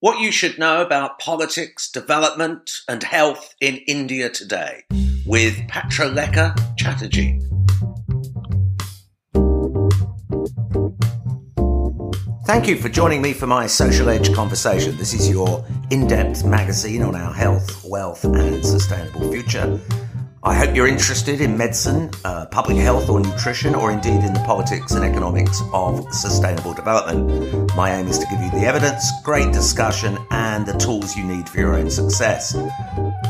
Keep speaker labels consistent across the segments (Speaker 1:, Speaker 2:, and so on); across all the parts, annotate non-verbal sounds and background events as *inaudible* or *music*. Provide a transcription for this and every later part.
Speaker 1: What you should know about politics, development, and health in India today with Patralekha Chatterjee. Thank you for joining me for my Social Edge conversation. This is your in depth magazine on our health, wealth, and sustainable future. I hope you're interested in medicine, uh, public health, or nutrition, or indeed in the politics and economics of sustainable development. My aim is to give you the evidence, great discussion, and the tools you need for your own success.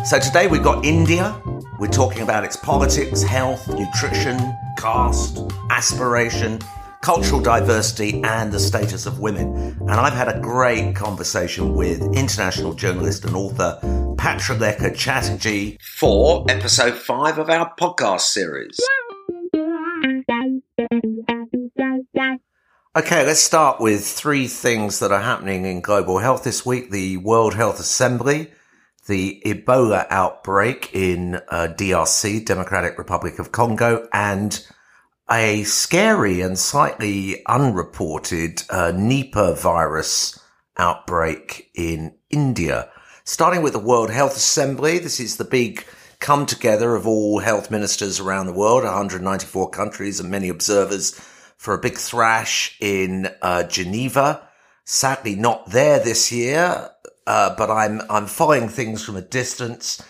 Speaker 1: So today we've got India. We're talking about its politics, health, nutrition, caste, aspiration, cultural diversity, and the status of women. And I've had a great conversation with international journalist and author Patralekha Chatterjee for episode five of our podcast series. Okay, let's start with three things that are happening in global health this week. The World Health Assembly, the Ebola outbreak in uh, DRC, Democratic Republic of Congo, and a scary and slightly unreported uh, Nipah virus outbreak in India. Starting with the World Health Assembly, this is the big come together of all health ministers around the world, 194 countries and many observers for a big thrash in uh, Geneva. Sadly, not there this year, uh, but I'm I'm following things from a distance.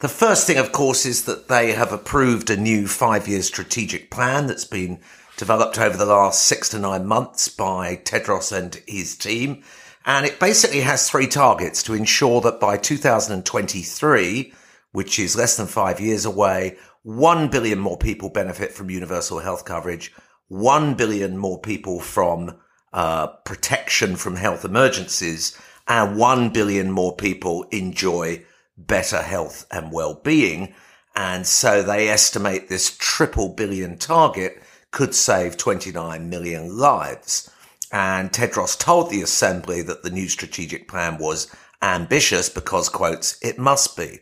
Speaker 1: The first thing, of course, is that they have approved a new five-year strategic plan that's been developed over the last six to nine months by Tedros and his team. And it basically has three targets to ensure that by 2023, which is less than five years away, 1 billion more people benefit from universal health coverage, 1 billion more people from uh, protection from health emergencies, and 1 billion more people enjoy better health and well-being. And so they estimate this triple billion target could save 29 million lives. And Tedros told the assembly that the new strategic plan was ambitious because quotes, it must be.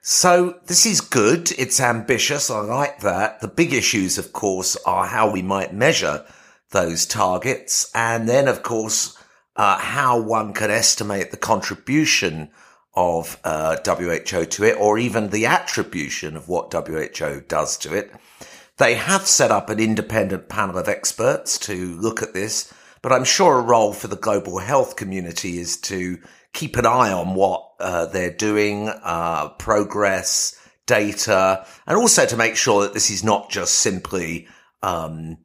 Speaker 1: So this is good. It's ambitious. I like that. The big issues, of course, are how we might measure those targets. And then, of course, uh, how one can estimate the contribution of uh, WHO to it, or even the attribution of what WHO does to it. They have set up an independent panel of experts to look at this, but I'm sure a role for the global health community is to keep an eye on what uh, they're doing, uh, progress, data, and also to make sure that this is not just simply um,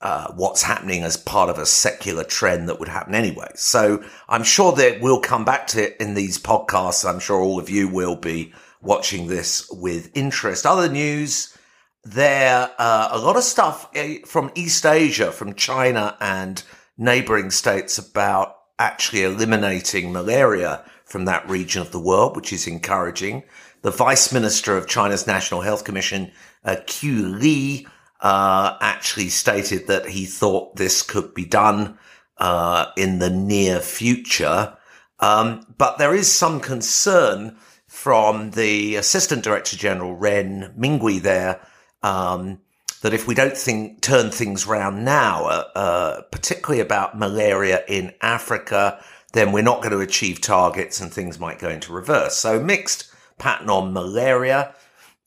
Speaker 1: uh, what's happening as part of a secular trend that would happen anyway. So I'm sure that we'll come back to it in these podcasts. I'm sure all of you will be watching this with interest. Other news, there uh, a lot of stuff eh, from East Asia, from China and neighboring states about actually eliminating malaria from that region of the world, which is encouraging. The Vice Minister of China's National Health Commission, uh, Qiu Li, uh, actually stated that he thought this could be done uh, in the near future. Um, but there is some concern from the Assistant Director General Ren Minghui there um, that if we don't think, turn things around now, uh, uh particularly about malaria in Africa, then we're not going to achieve targets and things might go into reverse. So mixed pattern on malaria.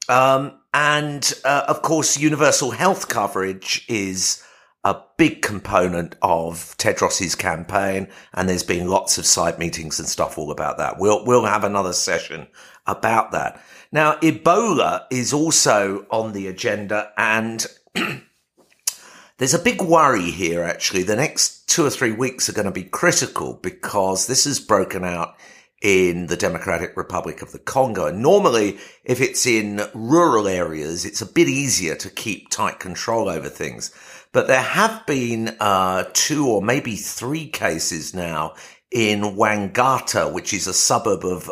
Speaker 1: Um, and uh, of course, universal health coverage is a big component of Tedros's campaign, and there's been lots of side meetings and stuff all about that. We'll we'll have another session about that. Now, Ebola is also on the agenda, and *clears throat* there's a big worry here. Actually, the next two or three weeks are going to be critical because this has broken out in the Democratic Republic of the Congo. And normally, if it's in rural areas, it's a bit easier to keep tight control over things. But there have been uh, two or maybe three cases now in Wangata, which is a suburb of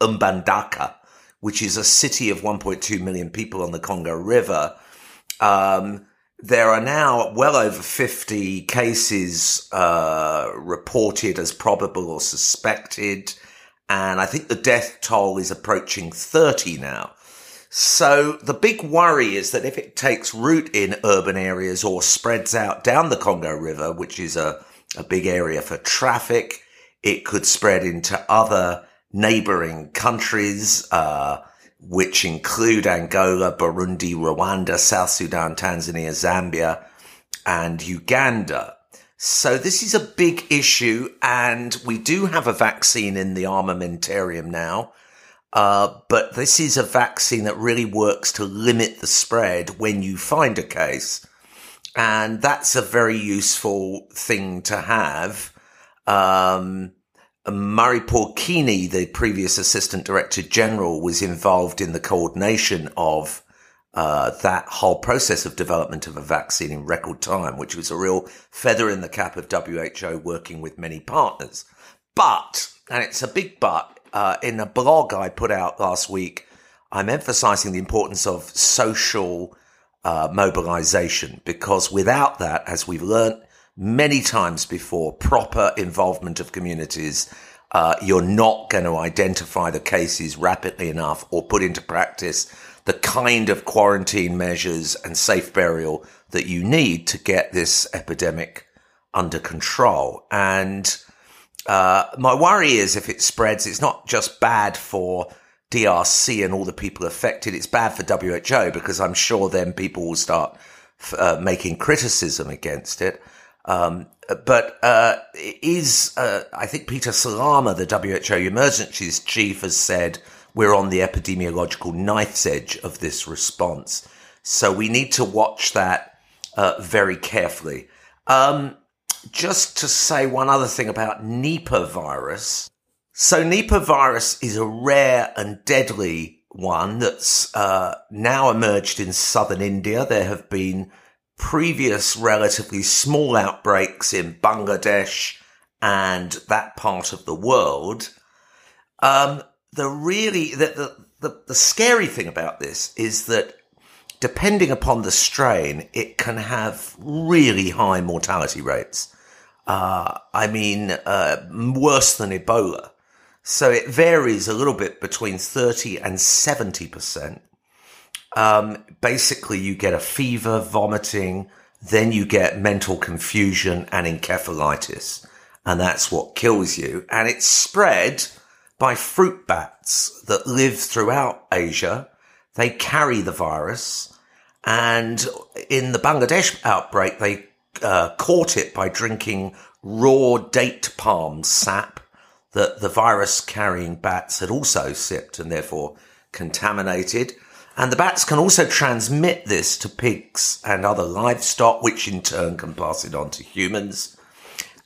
Speaker 1: Mbandaka, which is a city of 1.2 million people on the Congo River. Um, there are now well over 50 cases uh, reported as probable or suspected and I think the death toll is approaching 30 now. So the big worry is that if it takes root in urban areas or spreads out down the Congo River, which is a, a big area for traffic, It could spread into other neighboring countries, uh, which include Angola, Burundi, Rwanda, South Sudan, Tanzania, Zambia, and Uganda. So this is a big issue and we do have a vaccine in the armamentarium now. Uh, but this is a vaccine that really works to limit the spread when you find a case. And that's a very useful thing to have. Um, Marie-Paule Kieny, the previous Assistant Director General, was involved in the coordination of uh, that whole process of development of a vaccine in record time, which was a real feather in the cap of WHO working with many partners. But, and it's a big but, uh, in a blog I put out last week, I'm emphasizing the importance of social uh, mobilization because without that, as we've learned many times before, proper involvement of communities, uh, you're not going to identify the cases rapidly enough or put into practice the kind of quarantine measures and safe burial that you need to get this epidemic under control. And uh, my worry is if it spreads, it's not just bad for DRC and all the people affected. It's bad for WHO because I'm sure then people will start uh, making criticism against it. Um, but uh, is uh, I think Peter Salama, the WHO emergencies chief, has said we're on the epidemiological knife's edge of this response. So we need to watch that uh, very carefully. Um, just to say one other thing about Nipah virus. So Nipah virus is a rare and deadly one that's uh, now emerged in southern India. There have been previous relatively small outbreaks in Bangladesh and that part of the world. Um, the really the, the, the, the scary thing about this is that depending upon the strain, it can have really high mortality rates. Uh, I mean, uh, worse than Ebola. So it varies a little bit between 30 and 70%. Um, basically, you get a fever, vomiting, then you get mental confusion and encephalitis. And that's what kills you. And it's spread by fruit bats that live throughout Asia. They carry the virus. And in the Bangladesh outbreak, they uh, caught it by drinking raw date palm sap that the virus carrying bats had also sipped and therefore contaminated. And the bats can also transmit this to pigs and other livestock, which in turn can pass it on to humans.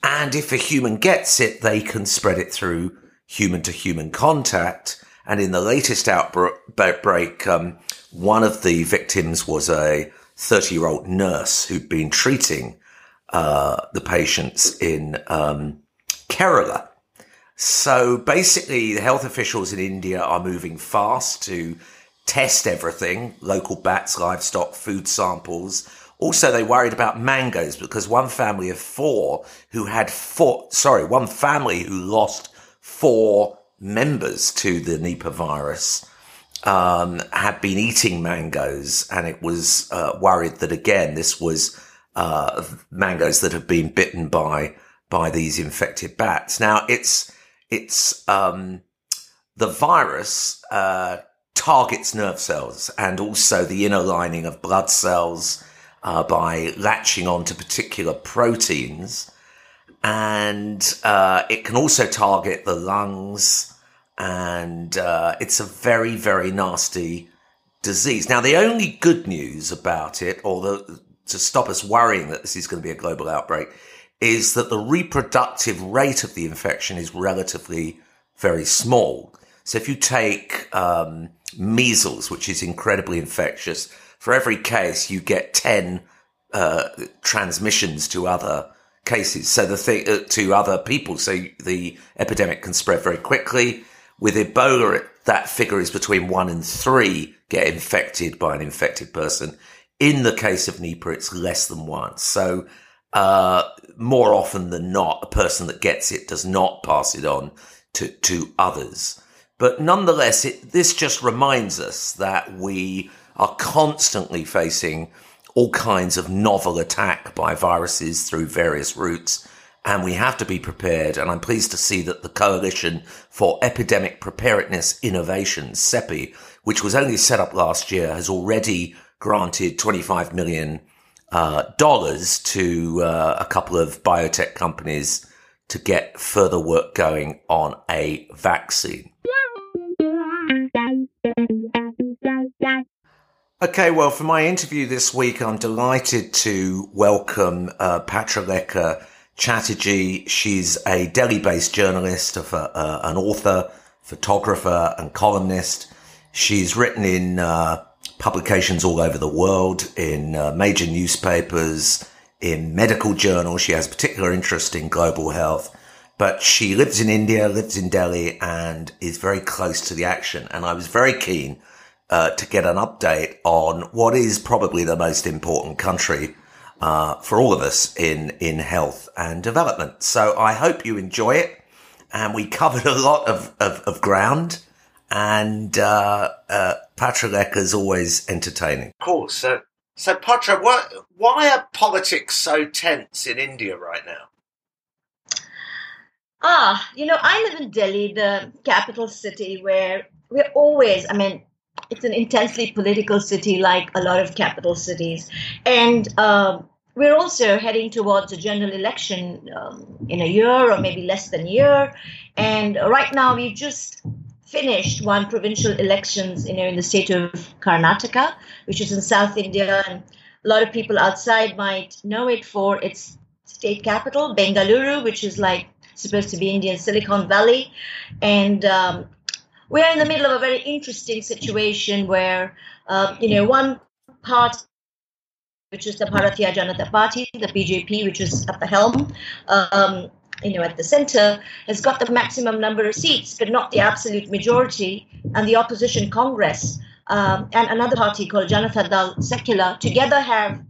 Speaker 1: And if a human gets it, they can spread it through human to human contact. And in the latest outbreak, um, one of the victims was a 30 year old nurse who'd been treating uh, the patients in um, Kerala. So basically, the health officials in India are moving fast to test everything local bats, livestock, food samples. Also, they worried about mangoes because one family of four who had four, sorry, one family who lost four members to the Nipah virus um, had been eating mangoes, and it was uh, worried that again this was uh, mangoes that have been bitten by by these infected bats. Now it's it's um, the virus uh, targets nerve cells and also the inner lining of blood cells uh, by latching onto particular proteins, and uh, it can also target the lungs. And uh, it's a very, very nasty disease. Now, the only good news about it, or the, to stop us worrying that this is going to be a global outbreak is that the reproductive rate of the infection is relatively very small. So if you take um, measles, which is incredibly infectious, for every case you get 10 uh, transmissions to other cases. So the thing uh, to other people. So the epidemic can spread very quickly. With Ebola, that figure is between one and three get infected by an infected person. In the case of Nipah, it's less than one. So, uh, more often than not, a person that gets it does not pass it on to, to others. But nonetheless, it, this just reminds us that we are constantly facing all kinds of novel attack by viruses through various routes. and we have to be prepared. And I'm pleased to see that the Coalition for Epidemic Preparedness Innovations, CEPI, which was only set up last year, has already granted 25 million uh, dollars to uh, a couple of biotech companies to get further work going on a vaccine. Okay, well, for my interview this week, I'm delighted to welcome uh, Patralekha Chatterjee. She's a Delhi-based journalist, of uh, an author, photographer, and columnist. She's written in uh, publications all over the world, in uh, major newspapers, in medical journals. She has particular interest in global health, but she lives in India, lives in Delhi, and is very close to the action. And I was very keen uh, to get an update on what is probably the most important country uh, for all of us in in health and development. So I hope you enjoy it. And we covered *laughs* a lot of, of, of ground. And uh, uh, Patralekha is always entertaining. Cool. So, so Patra, what, why are politics so tense in India right now?
Speaker 2: Ah, you know, I live in Delhi, the capital city, where we're always, I mean, it's an intensely political city like a lot of capital cities. And um, we're also heading towards a general election um, in a year or maybe less than a year. And right now, we've just finished one provincial elections you know, in the state of Karnataka, which is in South India. And a lot of people outside might know it for its state capital, Bengaluru, which is like supposed to be Indian Silicon Valley. And um, we're in the middle of a very interesting situation where, uh, you know, one part, which is the Bharatiya Janata Party, the BJP, which is at the helm, um, you know, at the center, has got the maximum number of seats, but not the absolute majority. And the opposition Congress um, and another party called Janata Dal Secular together have,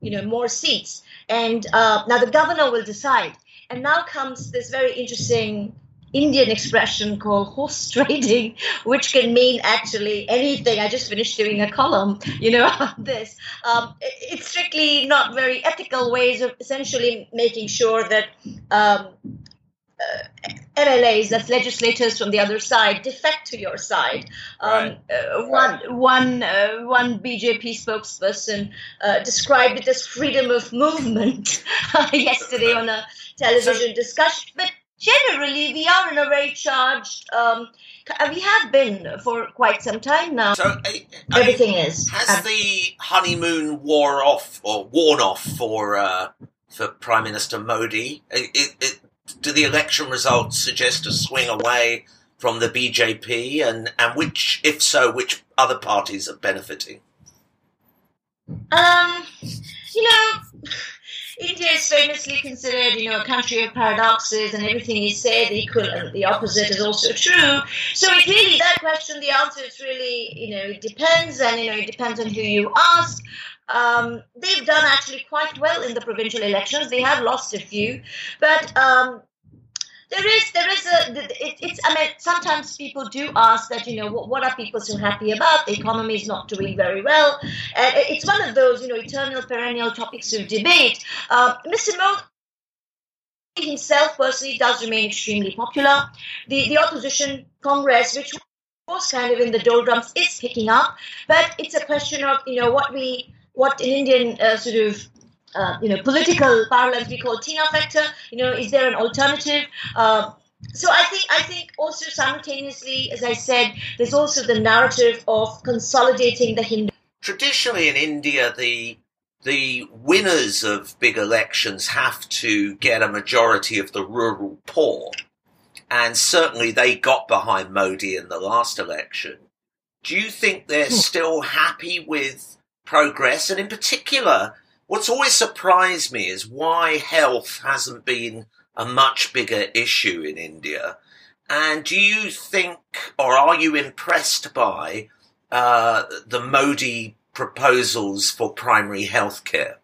Speaker 2: you know, more seats. And uh, now the governor will decide. And now comes this very interesting Indian expression called horse trading, which can mean actually anything. I just finished doing a column, you know, *laughs* on this. Um, it's strictly not very ethical ways of essentially making sure that um, uh, MLAs, that's legislators from the other side, defect to your side. Um, uh, one, one, uh, one BJP spokesperson uh, described it as freedom of movement *laughs* yesterday on a television discussion. But generally we are in a very charged um, we have been for quite some time now. So uh, everything is
Speaker 1: has um, the honeymoon wore off or worn off for uh, for prime minister modi? It, it, it, do the election results suggest a swing away from the bjp and and which if so which other parties are benefiting?
Speaker 2: Um you know India is famously considered, you know, a country of paradoxes, and everything is said, equal and the opposite is also true. So it really, that question, the answer is really, you know, it depends, and you know, it depends on who you ask. Um, they've done actually quite well in the provincial elections. They have lost a few, but um, there is there is a it, it's i mean sometimes people do ask that you know what, what are people so happy about? The economy is not doing very well. Uh, it's one of those you know eternal perennial topics of debate. Uh, mr modi himself personally does remain extremely popular. The the opposition congress which was kind of in the doldrums is picking up. But it's a question of you know what we what in indian uh, sort of uh, you know, political parlance we call Tina factor. You know, is there an alternative? Uh, so I think I think also simultaneously, as I said, there's also the narrative of consolidating the Hindu.
Speaker 1: Traditionally, in India, the the winners of big elections have to get a majority of the rural poor, and certainly they got behind Modi in the last election. Do you think they're hmm. still happy with progress, and in particular? What's always surprised me is why health hasn't been a much bigger issue in India. And do you think, or are you impressed by uh, the Modi proposals for primary health care?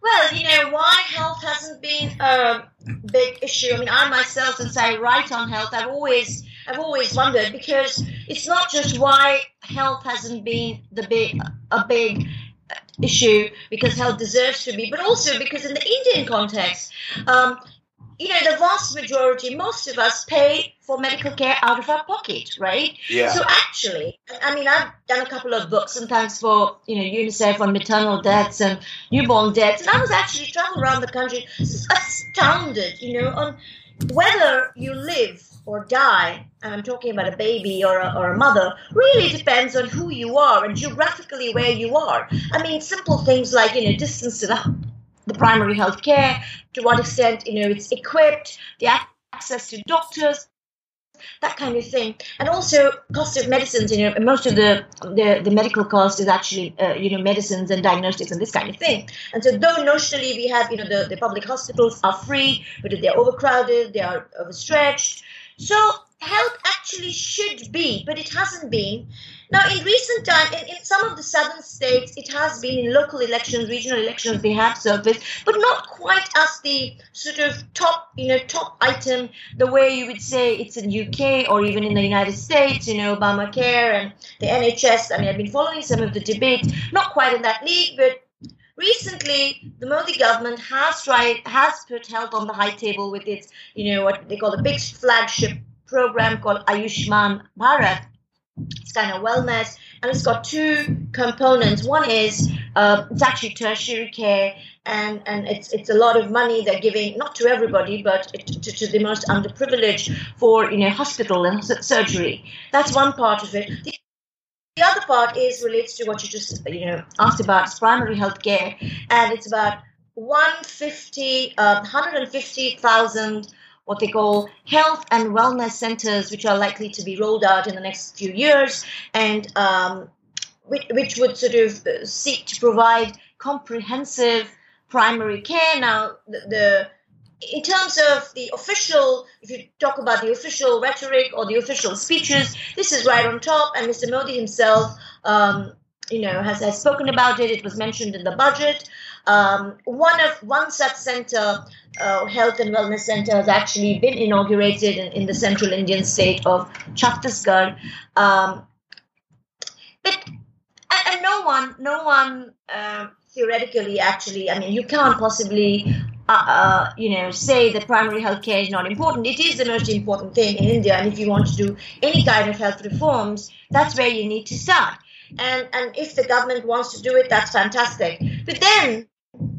Speaker 2: Well, you know, why health hasn't been a big issue. I mean, I myself, since I write on health, I've always, I've always wondered because it's not just why health hasn't been the big, a big issue because health deserves to be, but also because in the Indian context, um, you know, the vast majority, most of us pay for medical care out of our pocket, right?
Speaker 1: Yeah.
Speaker 2: So actually, I mean, I've done a couple of books and sometimes for, you know, UNICEF on maternal deaths and newborn deaths. And I was actually traveling around the country astounded, you know, on whether you live or die, and I'm talking about a baby or a, or a mother, really depends on who you are and geographically where you are. I mean, simple things like, you know, distance to the the primary health care, to what extent you know it's equipped, the access to doctors, that kind of thing, and also cost of medicines. You know, most of the the, the medical cost is actually uh, you know medicines and diagnostics and this kind of thing. And so, though notionally we have you know the, the public hospitals are free, but they're overcrowded, they are overstretched. So health actually should be, but it hasn't been. Now, in recent time, in, in, some of the southern states, it has been in local elections, regional elections, they have surfaced, but not quite as the sort of top, you know, top item, the way you would say it's in UK or even in the United States, you know, Obamacare and the NHS. I mean, I've been following some of the debates, not quite in that league, but recently the Modi government has tried, has put health on the high table with its, you know, what they call the big flagship program called Ayushman Bharat. It's kind of wellness and it's got two components. One is uh, it's actually tertiary care and and it's it's a lot of money they're giving not to everybody but to, to the most underprivileged for you know hospital and surgery. That's one part of it. The, the other part is relates to what you just you know asked about primary health care and it's about 150 uh, 150,000 what they call health and wellness centers, which are likely to be rolled out in the next few years, and um, which, which would sort of uh, seek to provide comprehensive primary care. Now, the, the in terms of the official, if you talk about the official rhetoric or the official speeches, this is right on top. And Mr. Modi himself, um, you know, has, has spoken about it. It was mentioned in the budget. Um, one of one such center, uh, health and wellness center, has actually been inaugurated in, in the central Indian state of Chhattisgarh. Um, but and, no one, no one uh, theoretically actually. I mean, you can't possibly. Uh, uh, you know, say that primary health care is not important. It is the most important thing in India, and if you want to do any kind of health reforms, that's where you need to start. And and if the government wants to do it, that's fantastic. But then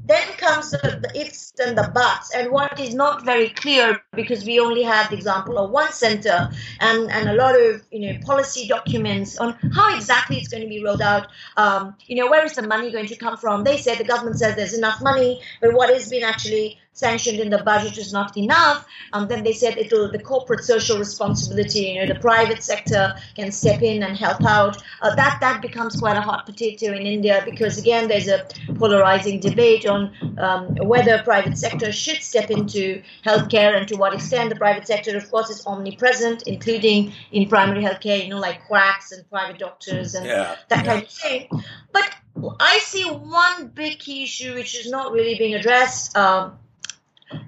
Speaker 2: then comes the ifs and the buts, and what is not very clear because we only have the example of one center and, and a lot of you know policy documents on how exactly it's going to be rolled out. Um, you know, where is the money going to come from? They say the government says there's enough money, but what has been actually sanctioned in the budget is not enough. Um, then they said it will the corporate social responsibility. You know, the private sector can step in and help out. Uh, that that becomes quite a hot potato in India because again, there's a polarizing debate on um, whether private sector should step into healthcare and to what extent the private sector, of course, is omnipresent, including in primary healthcare. You know, like quacks and private doctors and yeah, that yeah. kind of thing. But I see one big issue which is not really being addressed. Um,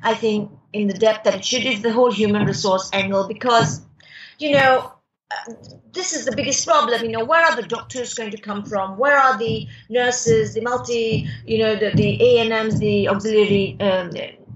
Speaker 2: I think, in the depth that it should is the whole human resource angle because, you know, this is the biggest problem. You know, where are the doctors going to come from? Where are the nurses, the multi, you know, the, the ANMs, the auxiliary, um,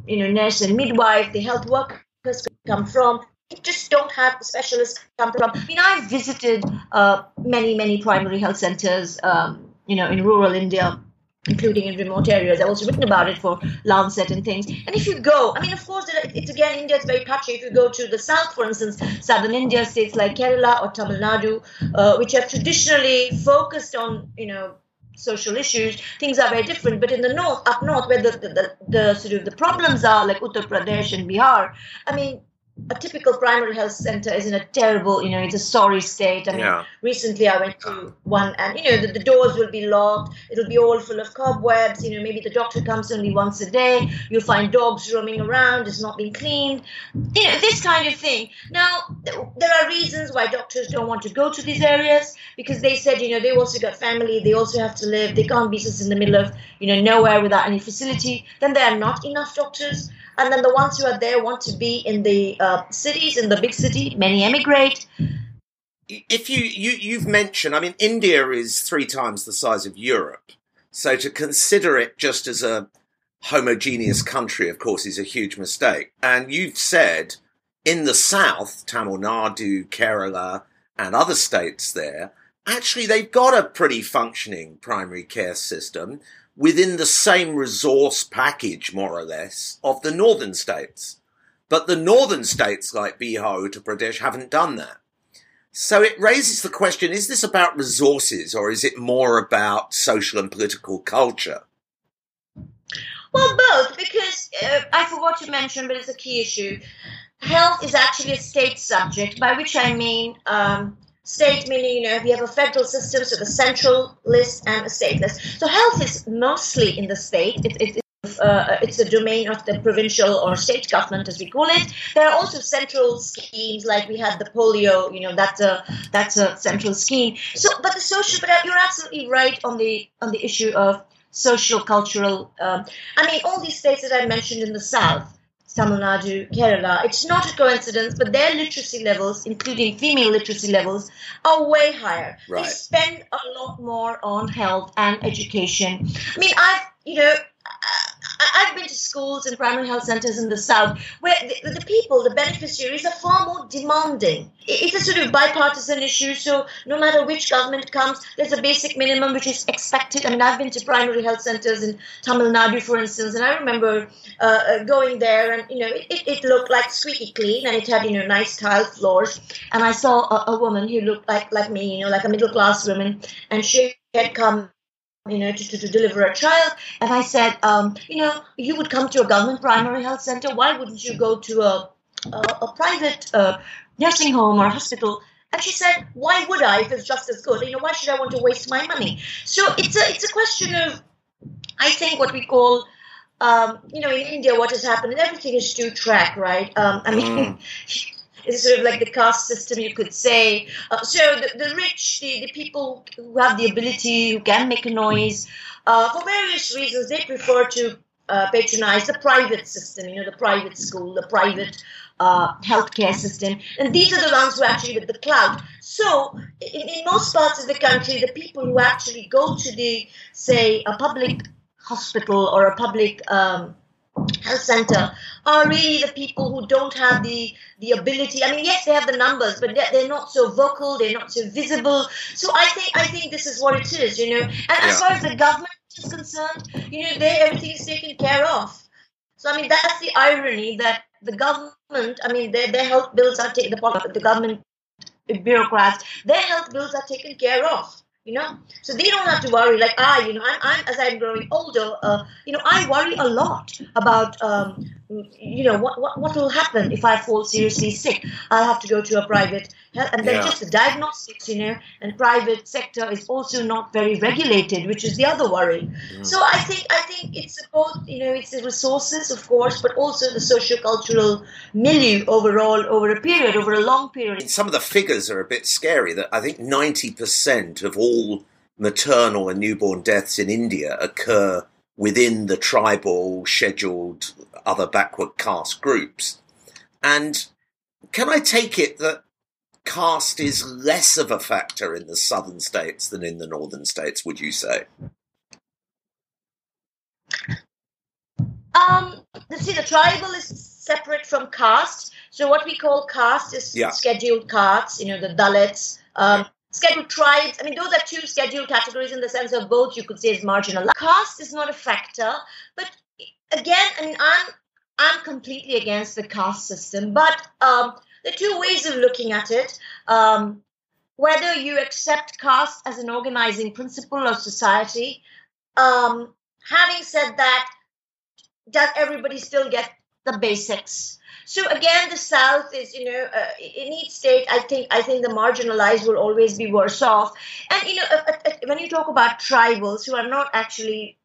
Speaker 2: you know, nurse and midwife, the health workers come from? You just don't have the specialists come from. I mean, I've visited uh, many, many primary health centers, um, you know, in rural India including in remote areas. I've also written about it for Lancet and things. And if you go, I mean, of course, it's again, India is very patchy. If you go to the south, for instance, southern India, states like Kerala or Tamil Nadu, uh, which have traditionally focused on, you know, social issues, things are very different. But in the north, up north, where the, the, the, the sort of the problems are, like Uttar Pradesh and Bihar, I mean, a typical primary health center is in a terrible, you know, it's a sorry state. I mean, yeah. recently I went to one and, you know, the, the, doors will be locked. It'll be all full of cobwebs. You know, maybe the doctor comes only once a day. You'll find dogs roaming around. It's not been cleaned. You know, this kind of thing. Now, there are reasons why doctors don't want to go to these areas because they said, you know, they also got family. They also have to live. They can't be just in the middle of, you know, nowhere without any facility. Then there are not enough doctors and then the ones who are there want to be in the uh, cities, in the big city. Many emigrate.
Speaker 3: If you, you you've mentioned, I mean, India is three times the size of Europe.
Speaker 1: So to consider it just as a homogeneous country, of course, is a huge mistake. And you've said in the south, Tamil Nadu, Kerala, and other states there, actually they've got a pretty functioning primary care system within the same resource package, more or less, of the northern states. But the northern states like Bihar, Uttar Pradesh haven't done that. So it raises the question, is this about resources or is it more about social and political culture?
Speaker 2: Well, both, because uh, I forgot to mention, but it's a key issue. Health is actually a state subject, by which I mean um, state meaning, you know, we have a federal system, so the central list and a state list. So health is mostly in the state. It, it, uh, it's a domain of the provincial or state government, as we call it. There are also central schemes, like we had the polio. You know, that's a that's a central scheme. So, but the social, but you're absolutely right on the on the issue of social cultural. Um, I mean, all these states that I mentioned in the south. Tamil Nadu, Kerala. It's not a coincidence, but their literacy levels, including female literacy levels, are way higher.
Speaker 1: Right.
Speaker 2: They spend a lot more on health and education. I mean, I've, you know, I've been to schools and primary health centers in the south where the, the, people, the beneficiaries, are far more demanding. It's a sort of bipartisan issue, so no matter which government comes, there's a basic minimum which is expected. I mean, I've been to primary health centers in Tamil Nadu, for instance, and I remember uh, uh going there, and you know, it, it, looked like squeaky clean, and it had you know nice tile floors. And I saw a, a woman who looked like like me, you know, like a middle class woman, and she had come you know, to, to, to, deliver a child. And I said, um, you know, you would come to a government primary health center. Why wouldn't you go to a, a, a private uh, nursing home or hospital? And she said, why would I if it's just as good? You know, why should I want to waste my money? So it's a, it's a question of, I think, what we call um, you know, in India, what has happened, and everything is two track, right? Um, I mean, mm. *laughs* It's sort of like the caste system, you could say. Uh, so the, the rich, the, the people who have the ability, who can make a noise, uh, for various reasons, they prefer to uh, patronize the private system, you know, the private school, the private uh, healthcare system. And these are the ones who actually with the cloud. So in, in most parts of the country, the people who actually go to the, say, a public hospital or a public um, health center are really the people who don't have the the ability. I mean, yes, they have the numbers, but they're, they're not so vocal, they're not so visible. So I think I think this is what it is, you know. And yeah. as far as the government is concerned, you know, they everything is taken care of. So I mean, that's the irony that the government, I mean, their their health bills are taken. The, the government bureaucrats, their health bills are taken care of you know? So they don't have to worry like ah you know i'm, I'm as i'm growing older uh, you know i worry a lot about um, you know what, what what will happen if i fall seriously sick i'll have to go to a private and then yeah. just the diagnostics you know and private sector is also not very regulated which is the other worry mm. so i think i think it's both you know it's the resources of course but also the socio-cultural milieu overall over a period over a long period
Speaker 1: some of the figures are a bit scary that i think 90% of all maternal and newborn deaths in india occur within the tribal scheduled other backward caste groups and can I take it that caste is less of a factor in the southern states than in the northern states, would you say?
Speaker 2: Um, see, the tribal is separate from caste. So what we call caste is yeah. scheduled castes, you know, the Dalits, um, scheduled tribes. I mean, those are two scheduled categories in the sense of both you could say is marginal. Caste is not a factor, but again, I mean, I'm I'm completely against the caste system, but um, there are two ways of looking at it. Um, whether you accept caste as an organizing principle of society. Um, having said that, does everybody still get the basics? So again, the South is, you know, uh, in each state, I think, I think the marginalized will always be worse off. And you know, uh, uh, when you talk about tribals who are not actually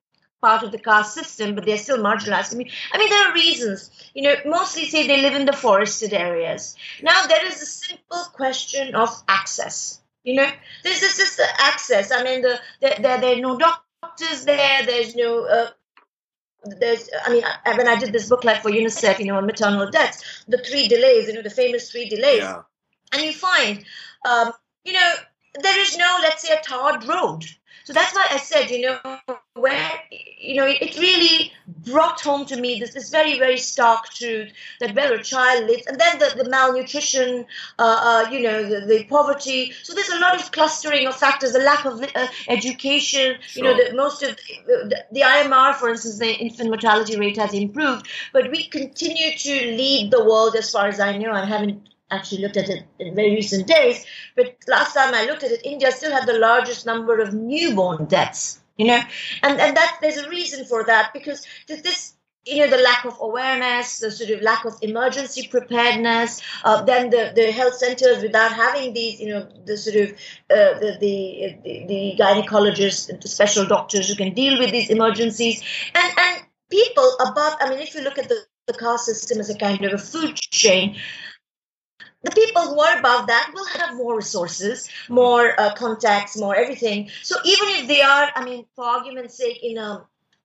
Speaker 2: part of the caste system, but they're still marginalized. I mean, I mean, there are reasons. You know, mostly say they live in the forested areas. Now, there is a simple question of access. You know, this is just the access. I mean, the, the, there, there are no doctors there. There's no. Uh, there's, I mean, I, when I did this booklet for UNICEF, you know, on maternal deaths, the three delays, you know, the famous three delays, yeah. and you find, um, you know, there is no, let's say, a tarred road So that's why I said, you know, where, you know, it really brought home to me this, this very, very stark truth that where a child lives, and then the, the malnutrition, uh, uh, you know, the, the, poverty. So there's a lot of clustering of factors, the lack of uh, education, sure. you know, the, most of the, the IMR, for instance, the infant mortality rate has improved, but we continue to lead the world as far as I know. I haven't actually looked at it in very recent days, but last time I looked at it, India still had the largest number of newborn deaths. You know, and and that there's a reason for that because this you know the lack of awareness the sort of lack of emergency preparedness uh, then the, the health centers without having these you know the sort of uh, the, the, the the gynecologists the special doctors who can deal with these emergencies and and people above i mean if you look at the, the caste system as a kind of a food chain the people who are above that will have more resources, more uh, contacts, more everything. So even if they are, I mean, for argument's sake, in a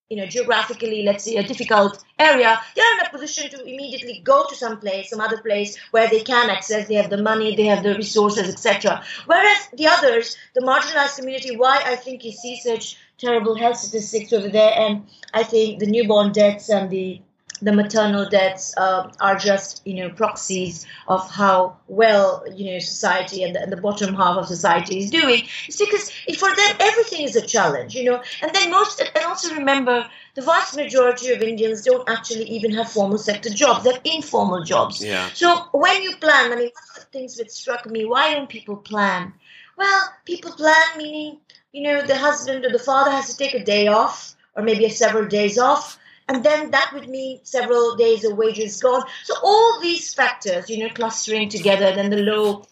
Speaker 2: you know geographically, let's say a difficult area, they are in a position to immediately go to some place, some other place where they can access. They have the money, they have the resources, etc. Whereas the others, the marginalized community, why I think you see such terrible health statistics over there, and I think the newborn deaths and the the maternal deaths uh, are just you know proxies of how well you know society and the, and the, bottom half of society is doing. It's because for them everything is a challenge you know. And then most and also remember the vast majority of indians don't actually even have formal sector jobs. They're informal jobs.
Speaker 1: Yeah.
Speaker 2: so when you plan i mean one of the things that struck me why don't people plan? Well people plan meaning you know the husband or the father has to take a day off or maybe several days off and then that would mean several days of wages gone. So all these factors, you know, clustering together, then the low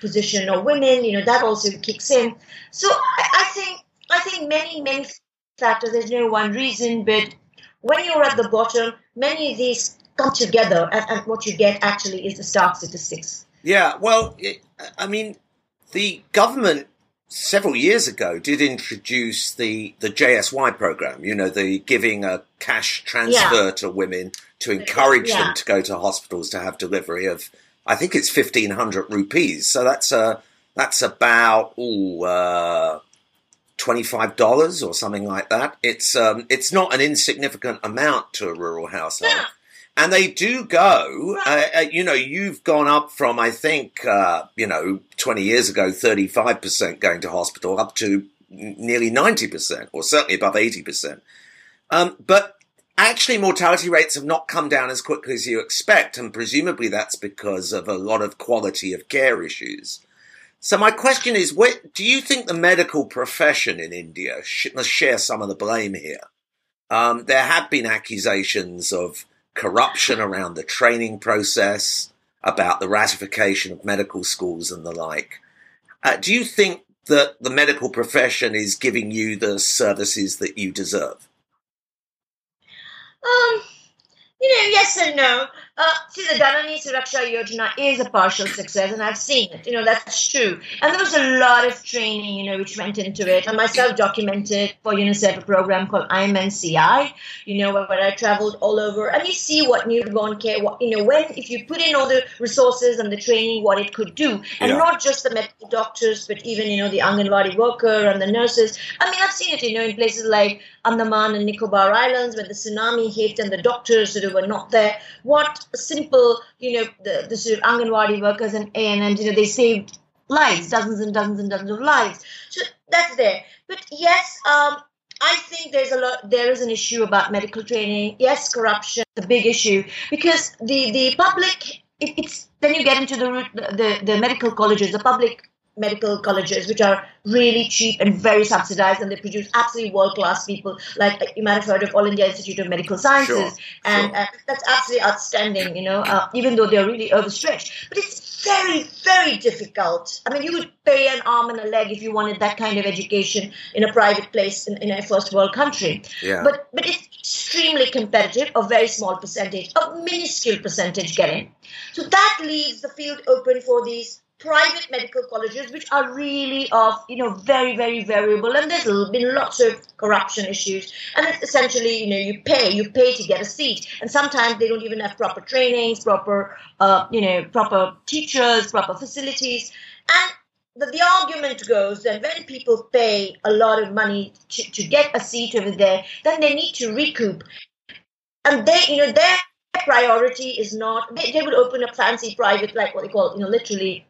Speaker 2: position of women, you know, that also kicks in. So I, I think I think many many factors. There's no one reason, but when you're at the bottom, many of these come together, and, and what you get actually is the stark statistics.
Speaker 1: Yeah, well, it, I mean, the government several years ago did introduce the, the JSY program, you know, the giving a cash transfer yeah. to women to encourage yeah. them to go to hospitals to have delivery of, I think it's 1500 rupees. So that's a, that's about, ooh, uh, $25 or something like that. It's, um, it's not an insignificant amount to a rural household. Yeah. And they do go, uh, uh, you know, you've gone up from, I think, uh, you know, 20 years ago, 35% going to hospital up to nearly 90% or certainly above 80%. Um, but actually mortality rates have not come down as quickly as you expect. And presumably that's because of a lot of quality of care issues. So my question is, what, do you think the medical profession in India must share some of the blame here? Um, there have been accusations of corruption around the training process, about the ratification of medical schools and the like. Uh, do you think that the medical profession is giving you the services that you deserve?
Speaker 2: Um, you know, yes and no. Uh, see, the Janani Suraksha Yojana is a partial success, and I've seen it. You know, that's true. And there was a lot of training, you know, which went into it. I myself documented for UNICEF a program called IMNCI, you know, where, where I traveled all over. And you see what newborn care, what, you know, when, if you put in all the resources and the training, what it could do. And yeah. not just the medical doctors, but even, you know, the Anganwadi worker and the nurses. I mean, I've seen it, you know, in places like Andaman and Nicobar Islands when the tsunami hit and the doctors sort of were not there. What simple, you know, the, the sort of Anganwadi workers and ANMs, you know, they saved lives, dozens and dozens and dozens of lives. So that's there. But yes, um, I think there's a lot. There is an issue about medical training. Yes, corruption, the big issue, because the the public. It, it's then you get into the, the the medical colleges. The public medical colleges, which are really cheap and very subsidized, and they produce absolutely world class people. Like you might have heard of All India Institute of Medical Sciences, sure, and sure. Uh, that's absolutely outstanding. You know, uh, even though they're really overstretched, but it's very, very difficult. I mean, you would pay an arm and a leg if you wanted that kind of education in a private place in, in a first world country.
Speaker 1: Yeah.
Speaker 2: But but it's extremely competitive. A very small percentage, a minuscule percentage get in. So that leaves the field open for these private medical colleges which are really of you know very very variable and there's been lots of corruption issues. And it's essentially you know you pay you pay to get a seat. And sometimes they don't even have proper trainings proper uh, you know proper teachers proper facilities. And the, the argument goes that when people pay a lot of money to, to get a seat over there, then they need to recoup. And they, you know, their priority is not, they, they would open a fancy private, like what they call, you know, literally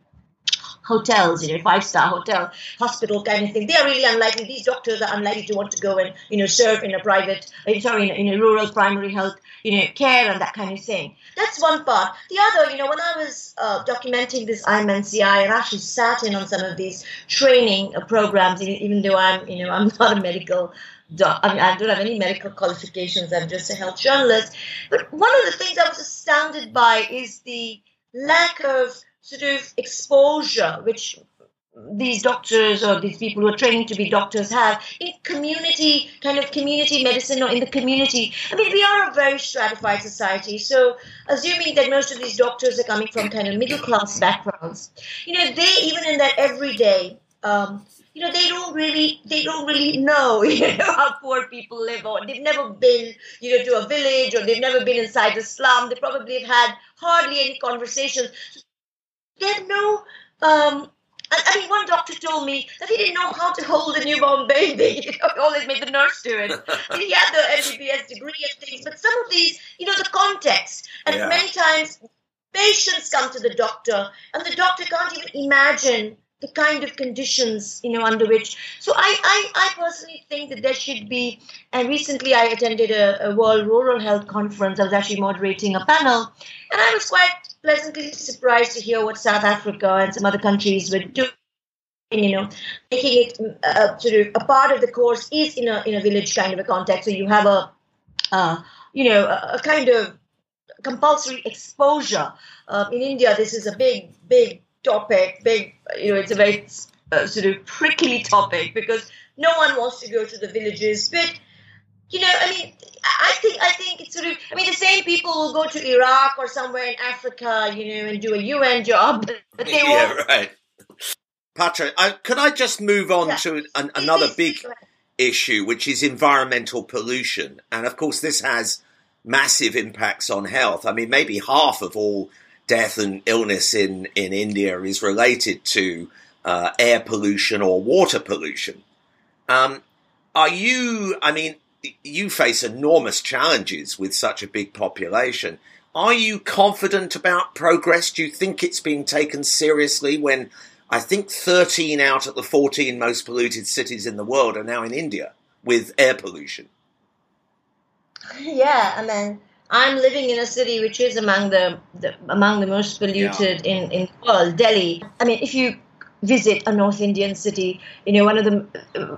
Speaker 2: hotels, you know, five star hotel, hospital kind of thing. They are really unlikely. These doctors are unlikely to want to go and you know serve in a private, uh, sorry, in a, in a rural primary health, you know, care and that kind of thing. That's one part. The other, you know, when I was uh, documenting this IMNCI, I actually sat in on some of these training uh, programs, even though I'm, you know, I'm *laughs* not a medical. I mean, I don't have any medical qualifications. I'm just a health journalist. But one of the things I was astounded by is the lack of sort of exposure which these doctors or these people who are training to be doctors have in community kind of community medicine or in the community. I mean we are a very stratified society so assuming that most of these doctors are coming from kind of middle class backgrounds you know they even in that everyday um, you know they don't really they don't really know *laughs* you know how poor people live or they've never been you know to a village or they've never been inside a slum. They probably have had hardly any conversations they had no. Um, I, I mean, one doctor told me that he didn't know how to hold a newborn baby. *laughs* he always made the nurse do it. *laughs* he had the MBBS degree and things, but some of these, you know, the context. And yeah. many times, patients come to the doctor, and the doctor can't even imagine the kind of conditions you know under which so I, I i personally think that there should be and recently i attended a, a, world rural health conference i was actually moderating a panel and i was quite pleasantly surprised to hear what south africa and some other countries were doing you know making it uh, sort of a part of the course is in a in a village kind of a context so you have a uh, you know a, a, kind of compulsory exposure uh, in india this is a big big topic, big, you know, it's a very uh, sort of prickly topic because no one wants to go to the villages. But you know, I mean, I think I think it's sort of. I mean, the same people will go to Iraq or somewhere in Africa, you know, and do a UN job, but *laughs* they yeah,
Speaker 3: won't. right. Patra, I, could I just move on yeah. to an, another big issue, which is environmental pollution, and of course, this has massive impacts on health. I mean, maybe half of all death and illness in, in India is related to uh, air pollution or water pollution. Um, are you, I mean, you face enormous challenges with such a big population. Are you confident about progress? Do you think it's being taken seriously when I think 13 out of the 14 most polluted cities in the world are now in India with air pollution?
Speaker 2: Yeah, I mean, I'm living in a city which is among the, the among the most polluted yeah. in, in the world, Delhi. I mean, if you visit a North Indian city, you know, one of them,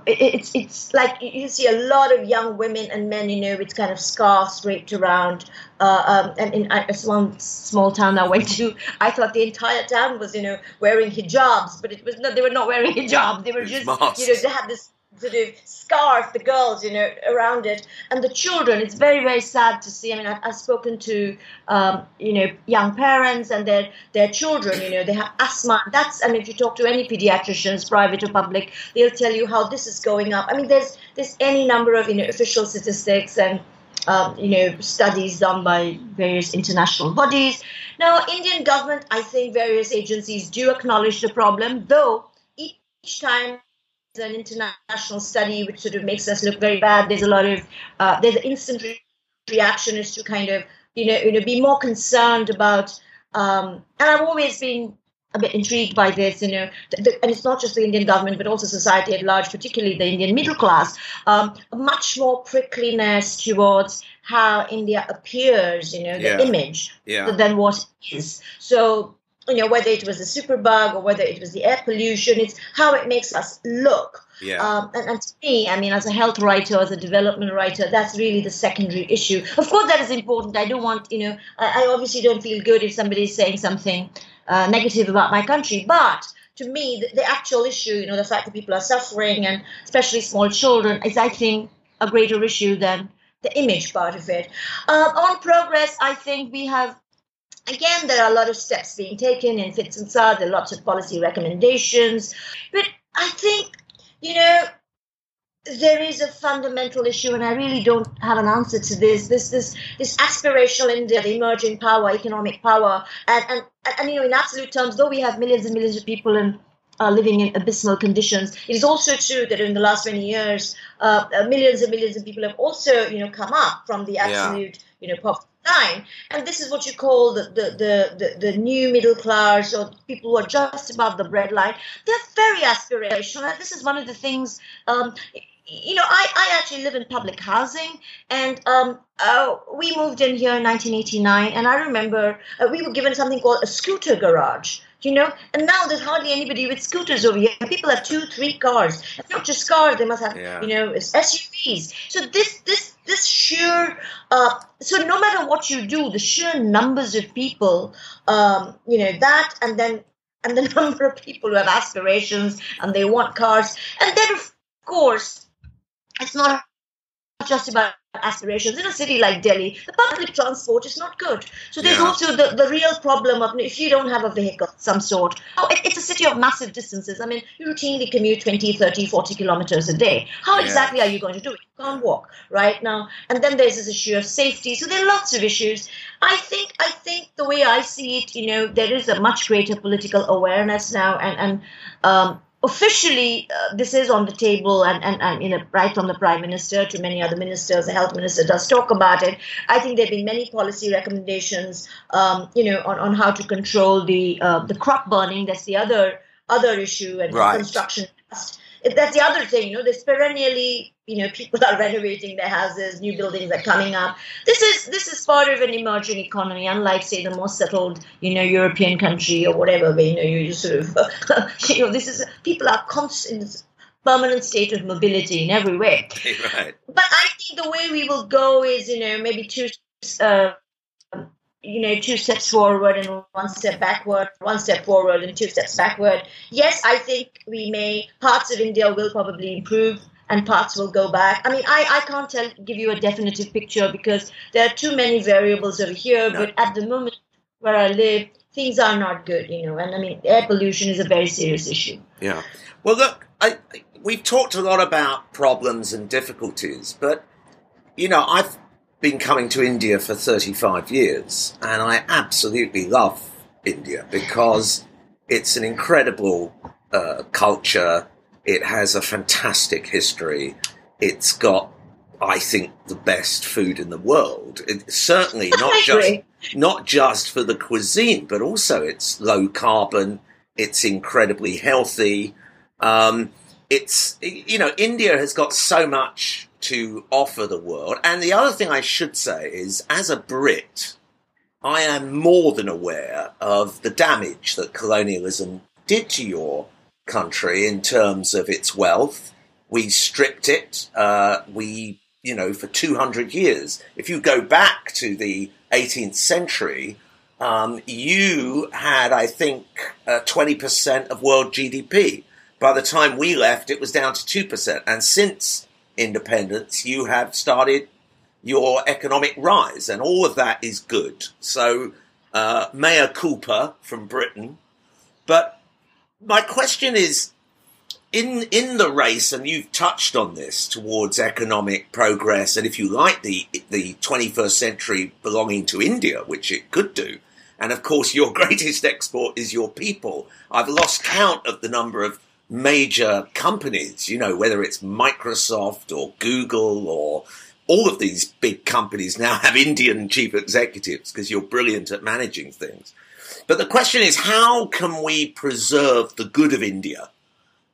Speaker 2: it's it's like you see a lot of young women and men, you know, with kind of scarves draped around. Uh, um, and in a one small town I went to, I thought the entire town was, you know, wearing hijabs, but it was not. They were not wearing *laughs* hijabs. They were just, you know, they had this sort of scarf the girls you know around it. And the children it's very very sad to see. I mean i've, I've spoken to um, you know young parents and their their children you know they have asthma. That's and if you talk to any pediatricians private or public they'll tell you how this is going up. I mean there's there's any number of you know official statistics and um, you know studies done by various international bodies. Now indian government i think various agencies do acknowledge the problem though each time an international study which sort of makes us look very bad. There's a lot of uh, there's an instant re- reaction is to kind of you know you know be more concerned about. Um, and I've always been a bit intrigued by this, you know, the, the, and it's not just the Indian government, but also society at large, particularly the Indian middle class, um, much more prickliness towards how India appears, you know, the yeah. image yeah. than what is. So you know whether it was the superbug or whether it was the air pollution it's how it makes us look
Speaker 3: yeah.
Speaker 2: Um, and, and, to me i mean as a health writer as a development writer that's really the secondary issue of course that is important i don't want you know i, I obviously don't feel good if somebody is saying something uh, negative about my country but to me the, the actual issue you know the fact that people are suffering and especially small children is i think a greater issue than the image part of it. Uh, on progress, I think we have Again, there are a lot of steps being taken in fits and starts. There are lots of policy recommendations. But I think, you know, there is a fundamental issue, and I really don't have an answer to this. This this this aspirational India, the emerging power, economic power, and and, and you know, in absolute terms, though we have millions and millions of people in are living in abysmal conditions. It is also true that in the last 20 years, uh, uh, millions and millions of people have also, you know, come up from the absolute, yeah. you know, poverty And this is what you call the, the, the, the, the new middle class or people who are just above the breadline. They're very aspirational. And this is one of the things, um, you know, I, I actually live in public housing, and um, uh, we moved in here in 1989, and I remember uh, we were given something called a scooter garage you know? And now there's hardly anybody with scooters over here. People have two three cars. It's not just cars they must have yeah. you know suvs so this this this sheer uh, so no matter what you do the sheer numbers of people um, you know that and then and the *laughs* number of people who have aspirations and they want cars. And then of course it's not just about aspirations in a city like Delhi, the public transport is not good. So there's yeah. also the, the real problem of if you don't have a vehicle of some sort. Oh, it, it's a city of massive distances. I mean, you routinely commute 20, 30, 40 kilometers a day. How yeah. exactly are you going to do it? You can't walk right now. And then there's this issue of safety. So there are lots of issues. I think I think the way I see it, you know, there is a much greater political awareness now and and um, officially uh, this is on the table and, and, and you know right from the prime minister to many other ministers the health minister does talk about it. I think there have been many policy recommendations um, you know on, on how to control the uh, the crop burning. That's the other other issue and right. construction that's the other thing, you know, there's perennially, you know, people are *laughs* renovating their houses, new buildings are coming up. This is this is part of an emerging economy, unlike say the more settled, you know, European country or whatever, where you know you sort of, *laughs* you know, this is people are constant permanent state of mobility in every way. *laughs*
Speaker 1: Right.
Speaker 2: But I think the way we will go is, you know, maybe two uh, you know, two steps forward and one step backward, one step forward and two steps backward. Yes, I think we may, parts of India will probably improve and parts will go back. I mean, I, I can't tell, give you a definitive picture because there are too many variables over here, no. but at the moment where I live, things are not good, you know, and I mean, air pollution is a very serious issue.
Speaker 1: Yeah. Well, look, I, we've talked a lot about problems and difficulties, but, you know, I've been coming to India for 35 years, and I absolutely love India because it's an incredible uh, culture. It has a fantastic history. It's got, I think, the best food in the world. It's certainly *laughs* not just not just for the cuisine, but also it's low carbon. It's incredibly healthy. Um, it's you know India has got so much to offer the world. And the other thing I should say is, as a Brit, I am more than aware of the damage that colonialism did to your country in terms of its wealth. We stripped it. Uh, we, you know, for 200 years. If you go back to the 18th century, um, you had, I think, uh, 20% of world GDP. By the time we left, it was down to 2%. And since independence, you have started your economic rise, and all of that is good. So, uh, mea culpa from Britain. But my question is, in in the race, and you've touched on this towards economic progress, and if you like the the 21st century belonging to India, which it could do, and of course your *laughs* greatest export is your people. I've lost count of the number of major companies, you know, whether it's Microsoft or Google or all of these big companies now have Indian chief executives because you're brilliant at managing things. But the question is, how can we preserve the good of India?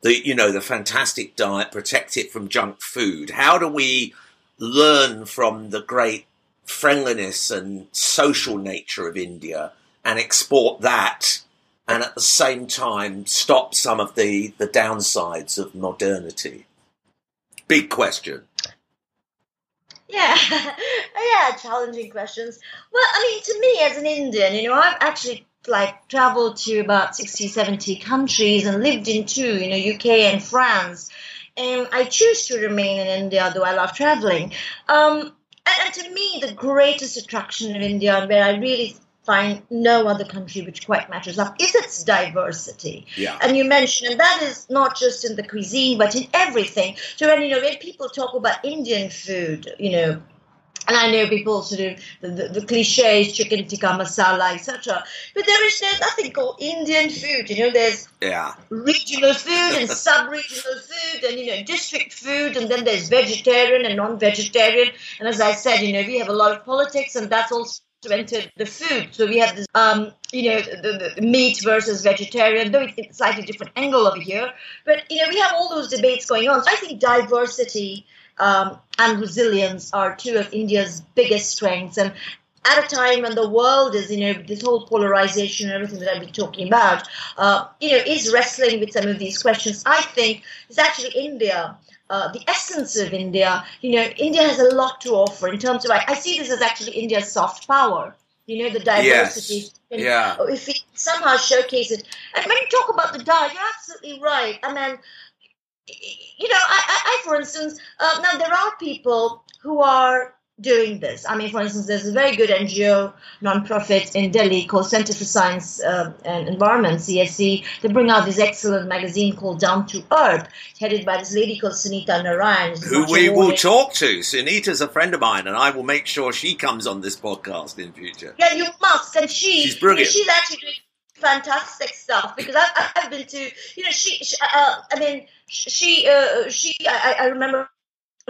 Speaker 1: The, you know, the fantastic diet, protect it from junk food. How do we learn from the great friendliness and social nature of India and export that and at the same time stop some of the, the downsides of modernity? Big question.
Speaker 2: Yeah, *laughs* yeah, challenging questions. Well, I mean, to me as an Indian, you know, I've actually like traveled to about 60, 70 countries and lived in two, you know, UK and France. And I choose to remain in India, though I love traveling. Um, and, and to me, the greatest attraction of India, where I really find no other country which quite matches up is its diversity.
Speaker 1: Yeah.
Speaker 2: And you mentioned, and that is not just in the cuisine, but in everything. So when you know when people talk about Indian food, you know, and I know people sort of the, the, the cliches, chicken tikka masala, etc. But there is there's nothing called Indian food. You know, there's
Speaker 3: yeah
Speaker 2: regional food and *laughs* sub-regional food, and you know district food, and then there's vegetarian and non-vegetarian. And as I said, you know, we have a lot of politics, and that's also entered the food. So we have this, um, you know, the, the, meat versus vegetarian, though it's a slightly different angle over here. But you know, we have all those debates going on. So I think diversity um, and resilience are two of India's biggest strengths. And at a time when the world is, you know, this whole polarization and everything that I've been talking about, uh, you know, is wrestling with some of these questions. I think it's actually India. Uh, the essence of India, you know, India has a lot to offer in terms of. I, I see this as actually India's soft power. You know, the diversity.
Speaker 3: Yes. yeah.
Speaker 2: If we somehow showcase it, and when you talk about the diet, you're absolutely right. I mean, you know, I, I, for instance, uh, now there are people who are doing this. I mean, for instance, there's a very good NGO nonprofit in Delhi called Center for Science uh, and Environment (CSE). They bring out this excellent magazine called Down to Earth, headed by this lady called Sunita Narain,
Speaker 3: who we will talk to. Sunita's a friend of mine, and I will make sure she comes on this podcast in future.
Speaker 2: Yeah, you must. And she,
Speaker 3: she's brilliant.
Speaker 2: She's actually doing fantastic stuff because I've, I've been to, you know, she, she uh, I mean, she, uh, she, I, I remember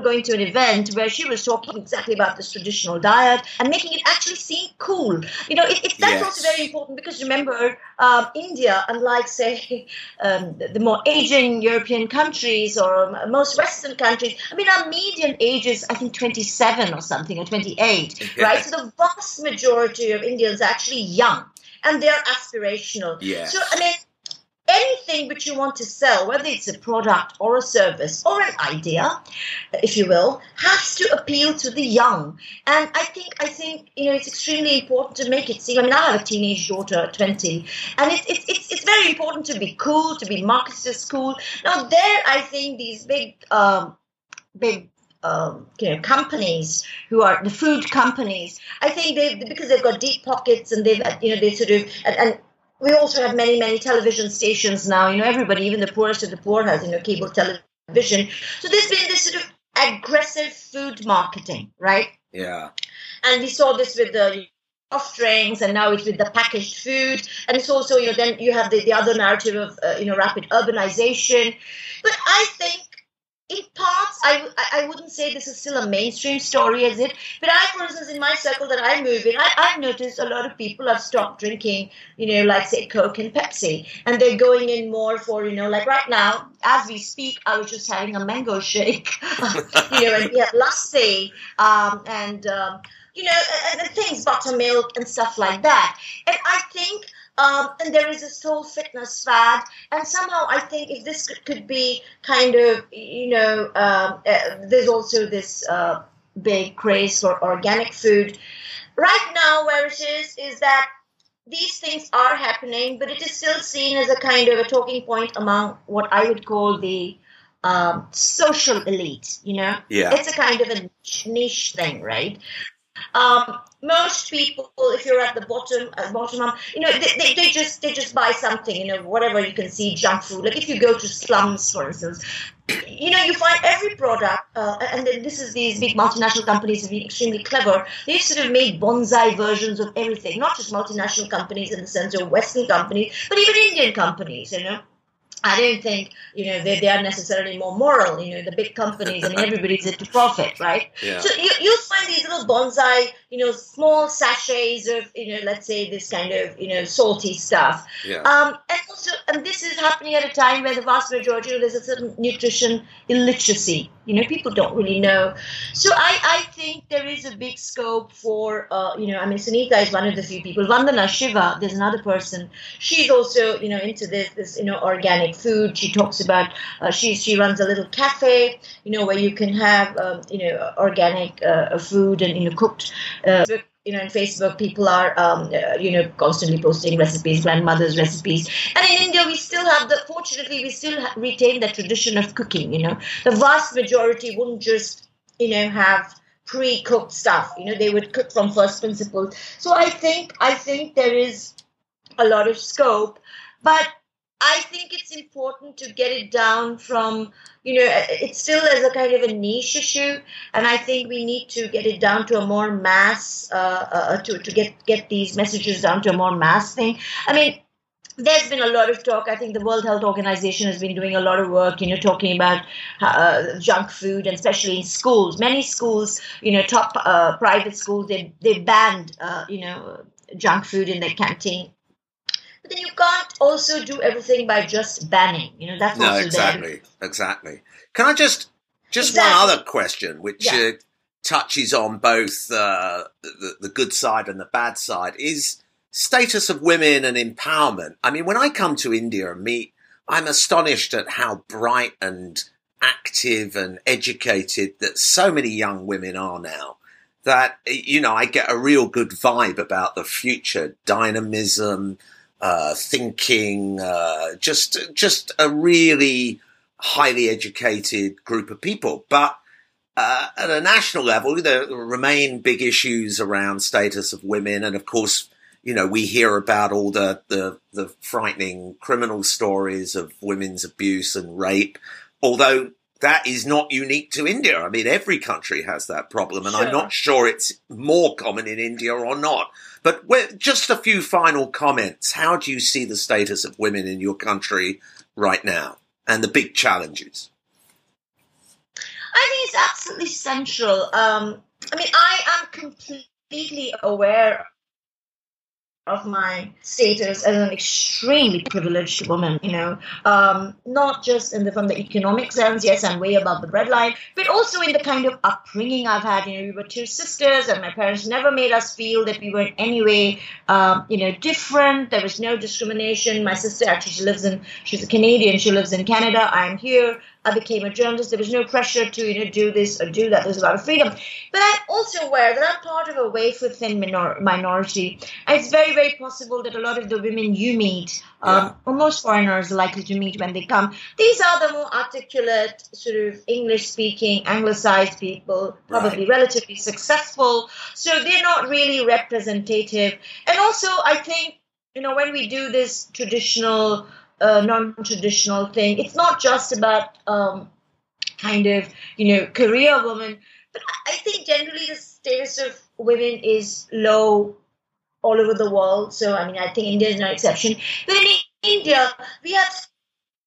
Speaker 2: going to an event where she was talking exactly about this traditional diet and making it actually seem cool. You know, it, it that's yes. also very important because remember, um, India, unlike say um, the, more aging European countries or um, most Western countries, I mean, our median age is I think 27 or something or 28, right? So the vast majority of Indians are actually young and they're aspirational.
Speaker 3: Yeah.
Speaker 2: So I mean, anything which you want to sell, whether it's a product or a service or an idea, if you will, has to appeal to the young. And I think I think you know it's extremely important to make it seem. I mean, I have a teenage daughter, twenty, and it's it's it's, it's very important to be cool, to be marketed cool. Now, there, I think these big um, big um, you know companies who are the food companies. I think they because they've got deep pockets and they've you know they sort of and, and we also have many many television stations now. You know everybody, even the poorest of the poor, has you know cable television. So there's been this sort of aggressive food marketing, right?
Speaker 3: Yeah.
Speaker 2: And we saw this with the soft drinks and now it's with the packaged food and it's also you know then you have the, the other narrative of uh, you know rapid urbanization but i think in parts, I, I wouldn't say this is still a mainstream story, is it? But I, for instance, in my circle that I move in, I, I've noticed a lot of people have stopped drinking, you know, like say Coke and Pepsi, and they're going in more for, you know, like right now, as we speak, I was just having a mango shake, *laughs* you know, and have lassi, um, and um, you know, and, and things, buttermilk and stuff like that. And I think um, and there is this whole fitness fad. And somehow I think if this could, could be kind of, you know, um, uh, there's also this uh, big craze for organic food. Right now, where it is, is that these things are happening, but it is still seen as a kind of a talking point among what I would call the um, social elite. You know,
Speaker 3: yeah,
Speaker 2: it's a kind of a niche thing, right? Um, most people, if you're at the bottom, at bottom, um, you know, they, they, they, just they just buy something, you know, whatever you can see, junk food. Like if you go to slums, for instance, you know, you find every product, uh, and then this is these big multinational companies have been extremely clever. They've sort of made bonsai versions of everything, not just multinational companies in the sense of Western companies, but even Indian companies, you know. I don't think you know they, they are necessarily more moral. You know, the big companies. Mean, everybody's into profit, right?
Speaker 3: Yeah.
Speaker 2: So you you'll find these little bonsai, you know, small sachets of you know, let's say this kind of you know salty stuff.
Speaker 3: Yeah.
Speaker 2: Um, and also, and this is happening at a time where the vast majority, you know, there's a certain nutrition illiteracy. You know, people don't really know. So I I think there is a big scope for uh, you know, I mean, Sunita is one of the few people. Vandana Shiva, there's another person. She's also you know into this this you know organic food. She talks about uh, she she runs a little cafe, you know, where you can have um, you know organic uh, food and you know cooked. Uh, you know, in Facebook, people are, um, uh, you know, constantly posting recipes, grandmother's recipes. And in India, we still have the, fortunately, we still retain the tradition of cooking, you know. The vast majority wouldn't just, you know, have pre-cooked stuff, you know, they would cook from first principles. So I think, I think there is a lot of scope. But I think it's important to get it down from, you know, it's still as a kind of a niche issue, and I think we need to get it down to a more mass, uh, uh, to to get get these messages down to a more mass thing. I mean, there's been a lot of talk. I think the World Health Organization has been doing a lot of work, you know, talking about uh, junk food, and especially in schools. Many schools, you know, top uh, private schools, they they banned, uh, you know, junk food in their canteen but then you can't also do everything by just banning. You know, that's no,
Speaker 1: exactly, there. exactly. Can I just just exactly. one other question, which yeah. uh, touches on both uh, the the good side and the bad side, is status of women and empowerment. I mean, when I come to India and meet, I'm astonished at how bright and active and educated that so many young women are now that you know I get a real good vibe about the future dynamism uh, thinking, uh, just just a really highly educated group of people. But uh, at a national level, there remain big issues around status of women, and of course, you know, we hear about all the the, the frightening criminal stories of women's abuse and rape. Although that is not unique to India. I mean, every country has that problem, and sure. I'm not sure it's more common in India or not. But just a few final comments. How do you see the status of women in your country right now and the big challenges?
Speaker 2: I think it's absolutely central. Um, I mean, I am completely aware of my status as an extremely privileged woman, you know, um, not just in the from the economic sense, yes, I'm way above the breadline, but also in the kind of upbringing I've had. You know, we were two sisters, and my parents never made us feel that we were in any way, um, you know, different. There was no discrimination. My sister actually she lives in, she's a Canadian. She lives in Canada. I'm here. I became a journalist. There was no pressure to you know do this or do that. There was a lot of freedom. But I'm also aware that I'm part of a wafer thin minor- minority. And it's very very possible that a lot of the women you meet, um, yeah. or most foreigners are likely to meet when they come, these are the more articulate, sort of English speaking, anglicized people, probably right. relatively successful. So they're not really representative. And also, I think you know when we do this traditional a non-traditional thing. It's not just about um, kind of you know career women, but I think generally the status of women is low all over the world. So I mean, I think India is no exception. But in India, we have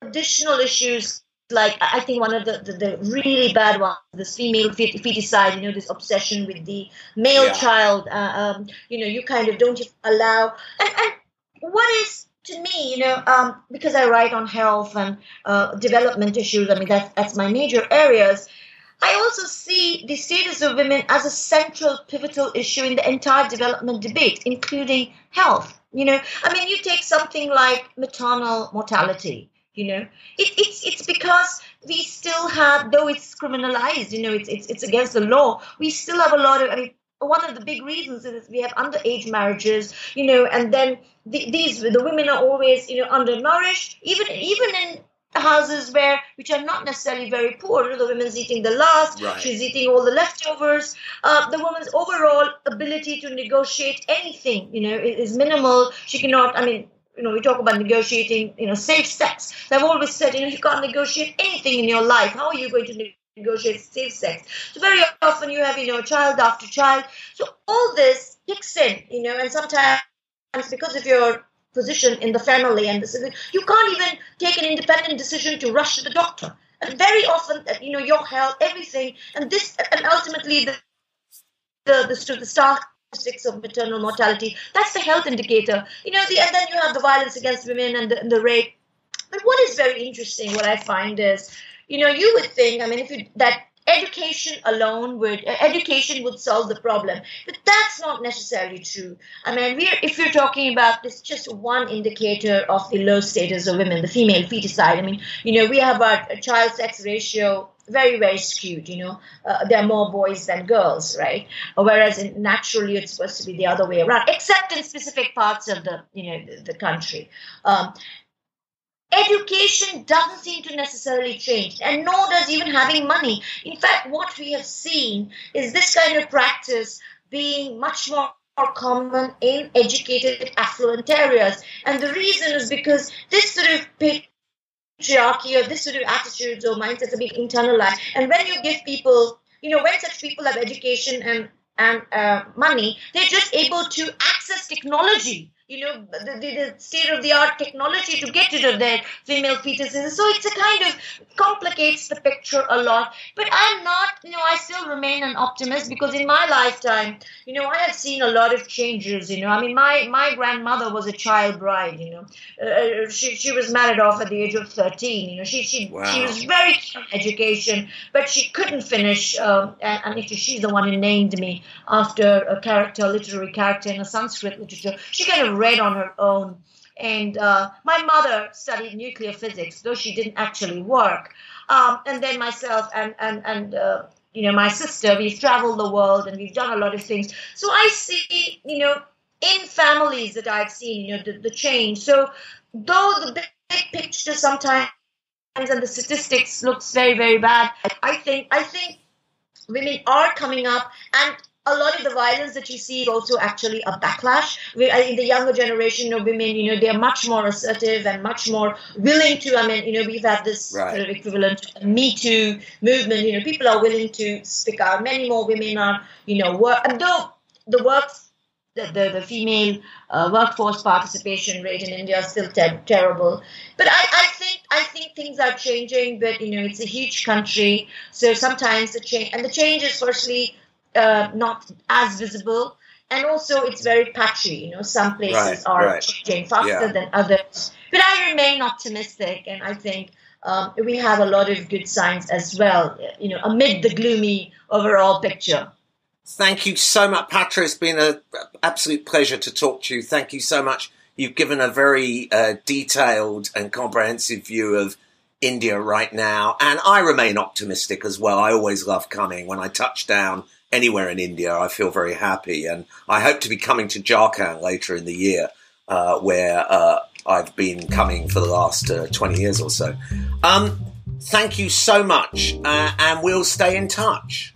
Speaker 2: additional issues like I think one of the, the, the, really bad ones, this female feticide, you know, this obsession with the male yeah. child. Uh, um, you know, you kind of don't allow. And, and what is to me, you know, um, because I write on health and uh, development issues, I mean, that's, that's my major areas. I also see the status of women as a central, pivotal issue in the entire development debate, including health. You know, I mean, you take something like maternal mortality. You know, it, it's it's because we still have, though it's criminalized, you know, it's it's it's against the law. We still have a lot of. I mean, one of the big reasons is we have underage marriages, you know, and then the, these the women are always you know undernourished, even even in houses where which are not necessarily very poor. The woman's eating the last, right. she's eating all the leftovers. Uh, the woman's overall ability to negotiate anything, you know, is minimal. She cannot. I mean, you know, we talk about negotiating, you know, safe sex. I've always said, you know, you can't negotiate anything in your life. How are you going to negotiate safe sex. So very often you have, you know, child after child. So all this kicks in, you know, and sometimes because of your position in the family and this, you can't even take an independent decision to rush to the doctor. And very often, uh, you know, your health, everything, and this, and ultimately the the the, the statistics of maternal mortality. That's the health indicator. You know, the and then you have the violence against women and the, and the rape. But what is very interesting, what I find is you know, you would think, I mean, if you, that education alone would education would solve the problem. But that's not necessarily true. I mean we're if you're talking about this just one indicator of the low status of women the female feticide i mean you know we have our child sex ratio very very skewed you know. Uh, there are more boys than girls right? Whereas in, naturally it's supposed to be the other way around except in specific parts of the you know the, the country. Um, education doesn't seem to necessarily change and nor does even having money in fact what we have seen is this kind of practice being much more common in educated, affluent areas. And the reason is because this sort of patriarchy or this sort of attitudes or mindsets are being internalized. And when you give people, you know, when such people have education and and uh, money, they're just able to access technology you know, the, the, state of the art technology to get rid of their female fetuses. So it's a kind of complicates the picture a lot. But I'm not, you know, I still remain an optimist because in my lifetime, you know, I have seen a lot of changes. You know, I mean, my my grandmother was a child bride. You know, uh, uh she she was married off at the age of thirteen. You know, she she wow. she was very education, but she couldn't finish. Um, and, and actually, she's the one who named me after a character, a literary character in a Sanskrit literature. She kind of read on her own. And uh, my mother studied nuclear physics, though she didn't actually work. Um, and then myself and and and uh, you know my sister, we've traveled the world and we've done a lot of things. So I see, you know, in families that I've seen, you know, the, the change. So though the big, big picture sometimes and the statistics looks very very bad, I think I think women are coming up and a lot of the violence that you see is also actually a backlash. In the younger generation of women, you know, they are much more assertive and much more willing to. I mean, you know, we've had this right. sort of equivalent Me Too movement. You know, people are willing to speak out. Many more women are, you know, work. And though the work, the the, the female uh, workforce participation rate in India is still ter- terrible, but I, I think I think things are changing. But you know, it's a huge country, so sometimes the change and the change is firstly uh, not as visible. And also, it's very patchy. You know, some places right, are right. changing faster yeah. than others. But I remain optimistic, and I think um, we have a lot of good signs as well. You know, amid the gloomy overall picture.
Speaker 3: Thank you so much, Patra. It's been an absolute pleasure to talk to you. Thank you so much. You've given a very uh, detailed and comprehensive view of India right now, and I remain optimistic as well. I always love coming when I touch down anywhere in India, I feel very happy. And I hope to be coming to Jharkhand later in the year, uh, where uh, I've been coming for the last uh, 20 years or so. Um, thank you so much, uh, and we'll stay in touch.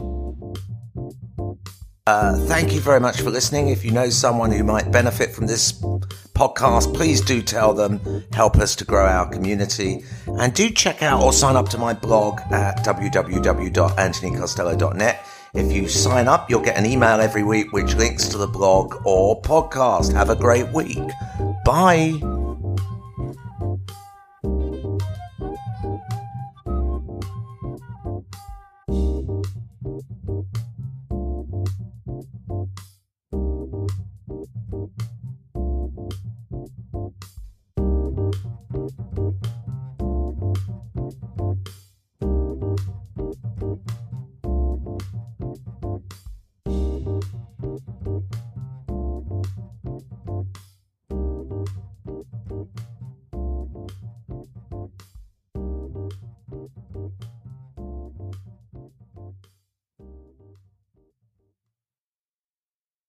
Speaker 1: Uh, thank you very much for listening. If you know someone who might benefit from this podcast, please do tell them, help us to grow our community. And do check out or sign up to my blog at www.anthonycostello.net if you sign up, you'll get an email every week which links to the blog or podcast. Have a great week. Bye.